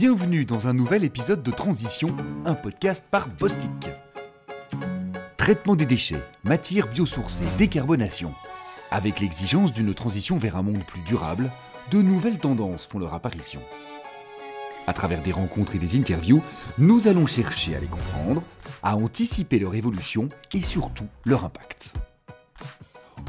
Bienvenue dans un nouvel épisode de Transition, un podcast par Bostik. Traitement des déchets, matières biosourcées, décarbonation. Avec l'exigence d'une transition vers un monde plus durable, de nouvelles tendances font leur apparition. À travers des rencontres et des interviews, nous allons chercher à les comprendre, à anticiper leur évolution et surtout leur impact.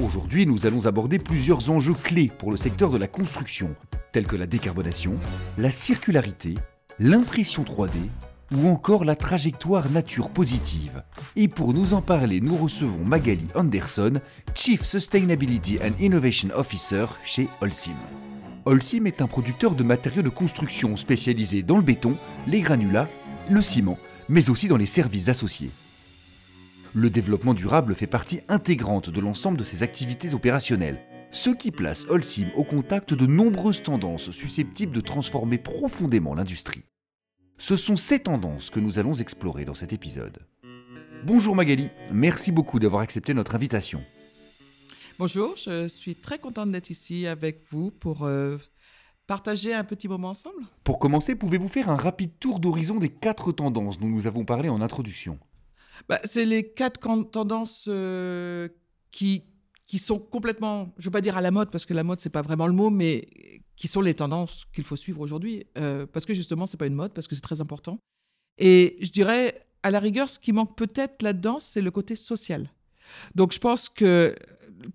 Aujourd'hui, nous allons aborder plusieurs enjeux clés pour le secteur de la construction, tels que la décarbonation, la circularité, l'impression 3D ou encore la trajectoire nature positive. Et pour nous en parler, nous recevons Magali Anderson, Chief Sustainability and Innovation Officer chez Holcim. Holcim est un producteur de matériaux de construction spécialisé dans le béton, les granulats, le ciment, mais aussi dans les services associés. Le développement durable fait partie intégrante de l'ensemble de ses activités opérationnelles, ce qui place Holcim au contact de nombreuses tendances susceptibles de transformer profondément l'industrie. Ce sont ces tendances que nous allons explorer dans cet épisode. Bonjour Magali, merci beaucoup d'avoir accepté notre invitation. Bonjour, je suis très contente d'être ici avec vous pour euh, partager un petit moment ensemble. Pour commencer, pouvez-vous faire un rapide tour d'horizon des quatre tendances dont nous avons parlé en introduction? Bah, c'est les quatre tendances euh, qui, qui sont complètement, je ne veux pas dire à la mode, parce que la mode, ce n'est pas vraiment le mot, mais qui sont les tendances qu'il faut suivre aujourd'hui, euh, parce que justement, ce n'est pas une mode, parce que c'est très important. Et je dirais, à la rigueur, ce qui manque peut-être là-dedans, c'est le côté social. Donc je pense que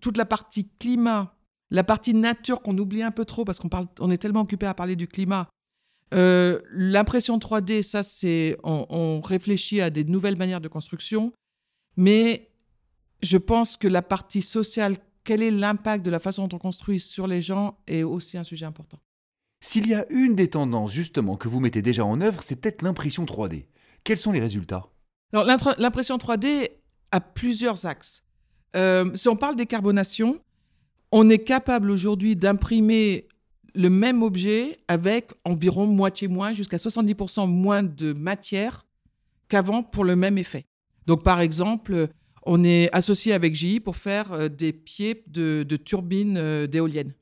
toute la partie climat, la partie nature qu'on oublie un peu trop, parce qu'on on est tellement occupé à parler du climat, euh, l'impression 3D, ça, c'est. On, réfléchit à des nouvelles manières de construction, mais je pense que la partie sociale, quel est l'impact de la façon dont on construit sur les gens, est aussi un sujet important. S'il y a une des tendances, justement, que vous mettez déjà en œuvre, c'est peut-être l'impression 3D. Quels sont les résultats? Alors, l'impression 3D a plusieurs axes. Euh, si on parle décarbonation, on est capable aujourd'hui d'imprimer le même objet avec environ moitié moins, jusqu'à 70% moins de matière qu'avant pour le même effet. Donc, par exemple, on est associé avec GE pour faire euh, des pieds de, turbines euh, d'éoliennes.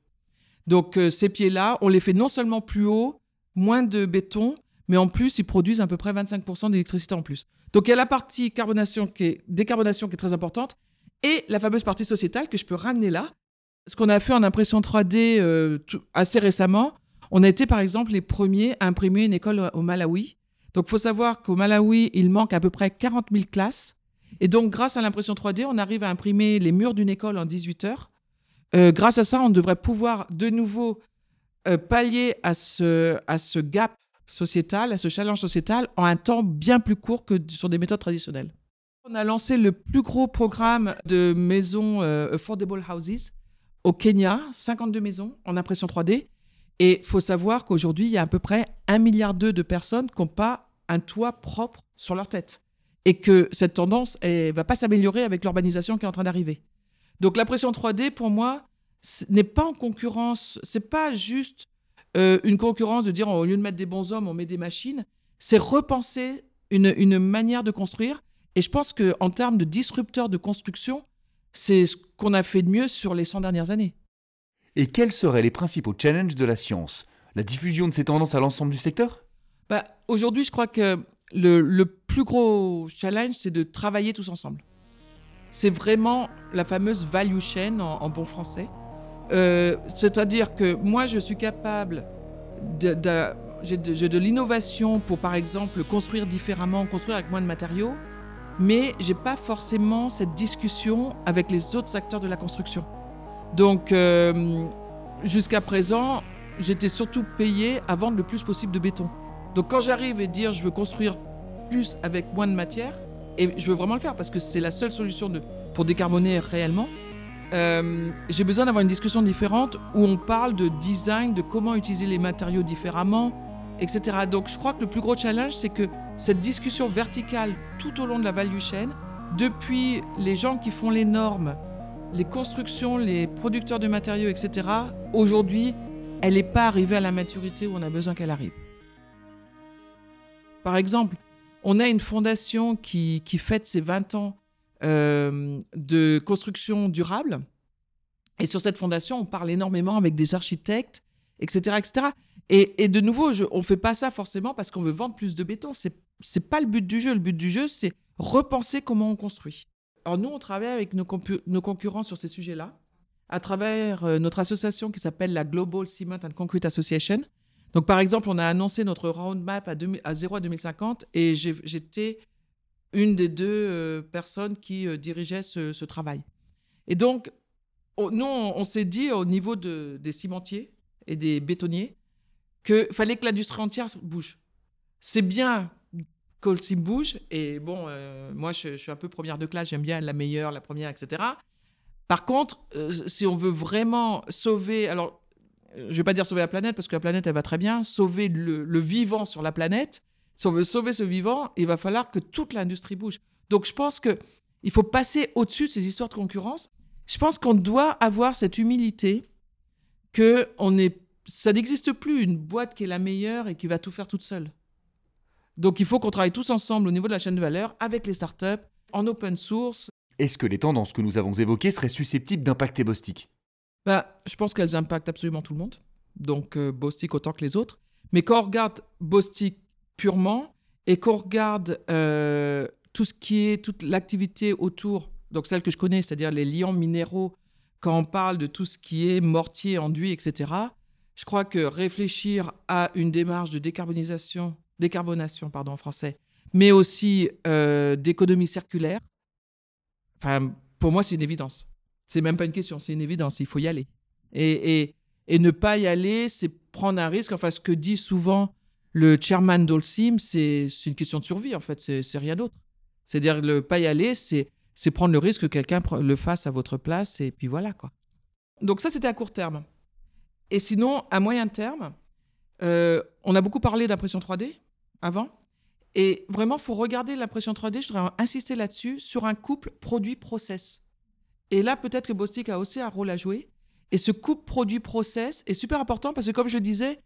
Donc, euh, ces pieds-là, on les fait non seulement plus haut, moins de béton, mais en plus, ils produisent à peu près 25% d'électricité en plus. Donc, il y a la partie décarbonation qui est très importante et la fameuse partie sociétale que je peux ramener là, ce qu'on a fait en impression 3D euh, assez récemment, on a été par exemple les premiers à imprimer une école au Malawi. Donc il faut savoir qu'au Malawi, il manque à peu près 40 000 classes. Et donc grâce à l'impression 3D, on arrive à imprimer les murs d'une école en 18 heures. Euh, grâce à ça, on devrait pouvoir de nouveau euh, pallier à ce, à ce gap sociétal, à ce challenge sociétal, en un temps bien plus court que sur des méthodes traditionnelles. On a lancé le plus gros programme de maisons Affordable Houses au Kenya, 52 maisons en impression 3D. Et il faut savoir qu'aujourd'hui, il y a à peu près 1,2 milliard de personnes qui n'ont pas un toit propre sur leur tête. Et que cette tendance ne va pas s'améliorer avec l'urbanisation qui est en train d'arriver. Donc l'impression 3D, pour moi, n'est pas en concurrence. C'est pas juste euh, une concurrence de dire au lieu de mettre des bons hommes, on met des machines. C'est repenser une, une manière de construire. Et je pense qu'en termes de disrupteurs de construction, c'est ce qu'on a fait de mieux sur les 100 dernières années. Et quels seraient les principaux challenges de la science? La diffusion de ces tendances à l'ensemble du secteur? Bah, Aujourd'hui, je crois que le, plus gros challenge, c'est de travailler tous ensemble. C'est vraiment la fameuse value chain en, bon français. Euh, c'est-à-dire que moi, je suis capable de, j'ai de l'innovation pour, par exemple, construire différemment, construire avec moins de matériaux mais j'ai pas forcément cette discussion avec les autres acteurs de la construction. Donc, euh, jusqu'à présent, j'étais surtout payé à vendre le plus possible de béton. Donc, quand j'arrive et dire je veux construire plus avec moins de matière, et je veux vraiment le faire parce que c'est la seule solution pour décarboner réellement, euh, j'ai besoin d'avoir une discussion différente où on parle de design, de comment utiliser les matériaux différemment, etc. Donc je crois que le plus gros challenge, c'est que cette discussion verticale tout au long de la value chain, depuis les gens qui font les normes, les constructions, les producteurs de matériaux, etc., aujourd'hui, elle n'est pas arrivée à la maturité où on a besoin qu'elle arrive. Par exemple, on a une fondation qui, fête ses 20 ans euh, de construction durable. Et sur cette fondation, on parle énormément avec des architectes, etc., etc. Et, de nouveau, on ne fait pas ça forcément parce qu'on veut vendre plus de béton. N'est pas le but du jeu. Le but du jeu, c'est repenser comment on construit. Alors nous, on travaille avec nos, concurrents sur ces sujets-là, à travers euh, notre association qui s'appelle la Global Cement and Concrete Association. Donc par exemple, on a annoncé notre roadmap à, à 0 à 2050 et j'étais une des deux euh, personnes qui euh, dirigeaient ce, travail. Et donc, nous, on, s'est dit au niveau des cimentiers et des bétonniers qu'il fallait que l'industrie entière bouge. C'est bien le bouge, et bon, euh, moi, je, suis un peu première de classe, j'aime bien la meilleure, la première, etc. Par contre, si on veut vraiment sauver, alors, je ne vais pas dire sauver la planète, parce que la planète, elle va très bien, sauver le vivant sur la planète, si on veut sauver ce vivant, il va falloir que toute l'industrie bouge. Donc je pense qu'il faut passer au-dessus de ces histoires de concurrence. Je pense qu'on doit avoir cette humilité que on est, ça n'existe plus une boîte qui est la meilleure et qui va tout faire toute seule. Donc il faut qu'on travaille tous ensemble au niveau de la chaîne de valeur avec les startups, en open source. Est-ce que les tendances que nous avons évoquées seraient susceptibles d'impacter Bostik? Bah, Je pense qu'elles impactent absolument tout le monde. Donc euh, Bostik autant que les autres. Mais quand on regarde Bostik purement et qu'on regarde euh, tout ce qui est toute l'activité autour, donc celle que je connais, c'est-à-dire les liants minéraux, quand on parle de tout ce qui est mortier, enduit, etc., je crois que réfléchir à une démarche de décarbonisation, décarbonation pardon, en français, mais aussi euh, d'économie circulaire, enfin, pour moi, c'est une évidence. C'est même pas une question, c'est une évidence. Il faut y aller. Et, et, et ne pas y aller, c'est prendre un risque. Enfin, ce que dit souvent le chairman d'Olsim, c'est une question de survie, en fait, c'est rien d'autre. C'est-à-dire, le pas y aller, c'est prendre le risque que quelqu'un le fasse à votre place, et puis voilà, quoi. Donc ça, c'était à court terme. Et sinon, à moyen terme, euh, on a beaucoup parlé d'impression 3D avant. Et vraiment, il faut regarder l'impression 3D, je voudrais insister là-dessus, sur un couple produit-process. Et là, peut-être que Bostik a aussi un rôle à jouer. Et ce couple produit-process est super important parce que, comme je le disais,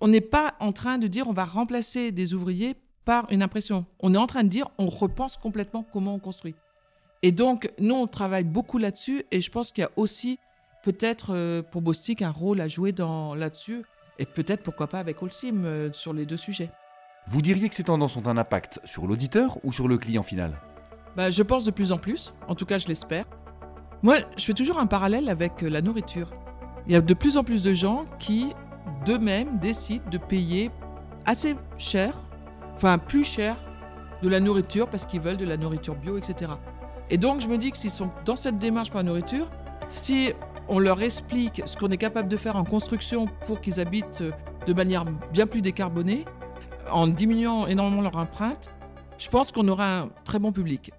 on n'est pas en train de dire on va remplacer des ouvriers par une impression. On est en train de dire on repense complètement comment on construit. Et donc, nous, on travaille beaucoup là-dessus et je pense qu'il y a aussi peut-être euh, pour Bostik un rôle à jouer là-dessus et peut-être pourquoi pas avec Holcim euh, sur les deux sujets. Vous diriez que ces tendances ont un impact sur l'auditeur ou sur le client final? Bah, Je pense de plus en plus, en tout cas je l'espère. Moi, je fais toujours un parallèle avec euh, la nourriture. Il y a de plus en plus de gens qui d'eux-mêmes décident de payer assez cher, enfin plus cher, de la nourriture parce qu'ils veulent de la nourriture bio, etc. Et donc je me dis que s'ils sont dans cette démarche pour la nourriture, si on leur explique ce qu'on est capable de faire en construction pour qu'ils habitent de manière bien plus décarbonée, en diminuant énormément leur empreinte, je pense qu'on aura un très bon public.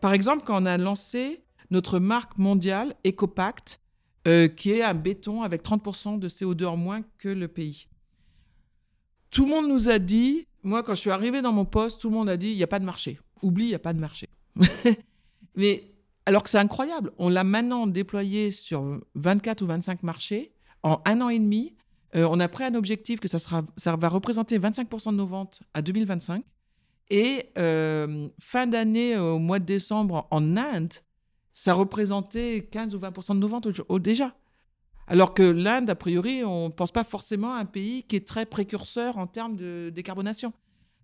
Par exemple, quand on a lancé notre marque mondiale EcoPact, euh, qui est un béton avec 30% de CO2 en moins que le pays. Tout le monde nous a dit, moi quand je suis arrivé dans mon poste, tout le monde a dit, il n'y a pas de marché. Oublie, il n'y a pas de marché. Mais alors que c'est incroyable, on l'a maintenant déployé sur 24 ou 25 marchés en un an et demi. Euh, on a pris un objectif que ça, sera, ça va représenter 25% de nos ventes à 2025. Et euh, fin d'année, au mois de décembre, en Inde, ça représentait 15 ou 20 de nos ventes déjà. Alors que l'Inde, a priori, on ne pense pas forcément à un pays qui est très précurseur en termes de décarbonation.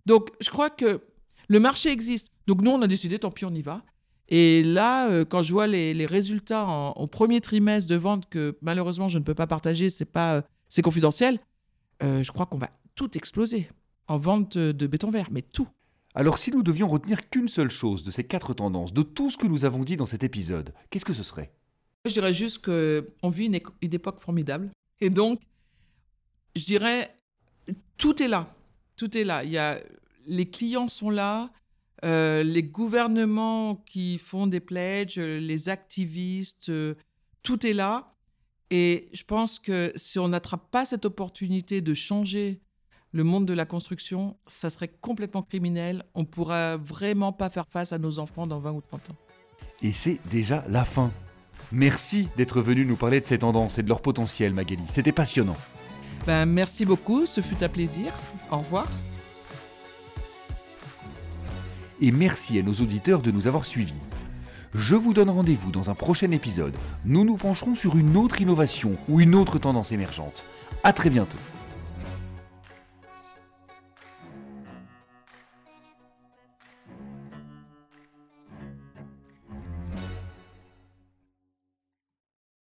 Donc, je crois que le marché existe. Donc, nous, on a décidé, tant pis, on y va. Et là, euh, quand je vois les, résultats au premier trimestre de vente que malheureusement je ne peux pas partager, c'est pas, c'est confidentiel, euh, je crois qu'on va tout exploser en vente de béton vert, mais tout. Alors si nous devions retenir qu'une seule chose de ces quatre tendances, de tout ce que nous avons dit dans cet épisode, qu'est-ce que ce serait? Je dirais juste qu'on vit une, époque formidable. Et donc, je dirais, tout est là. Tout est là. Il y a, les clients sont là, euh, les gouvernements qui font des pledges, les activistes, euh, tout est là. Et je pense que si on n'attrape pas cette opportunité de changer le monde de la construction, ça serait complètement criminel. On ne pourra vraiment pas faire face à nos enfants dans 20 ou 30 ans. Et c'est déjà la fin. Merci d'être venu nous parler de ces tendances et de leur potentiel, Magali. C'était passionnant. Ben, merci beaucoup, ce fut un plaisir. Au revoir. Et merci à nos auditeurs de nous avoir suivis. Je vous donne rendez-vous dans un prochain épisode. Nous nous pencherons sur une autre innovation ou une autre tendance émergente. A très bientôt.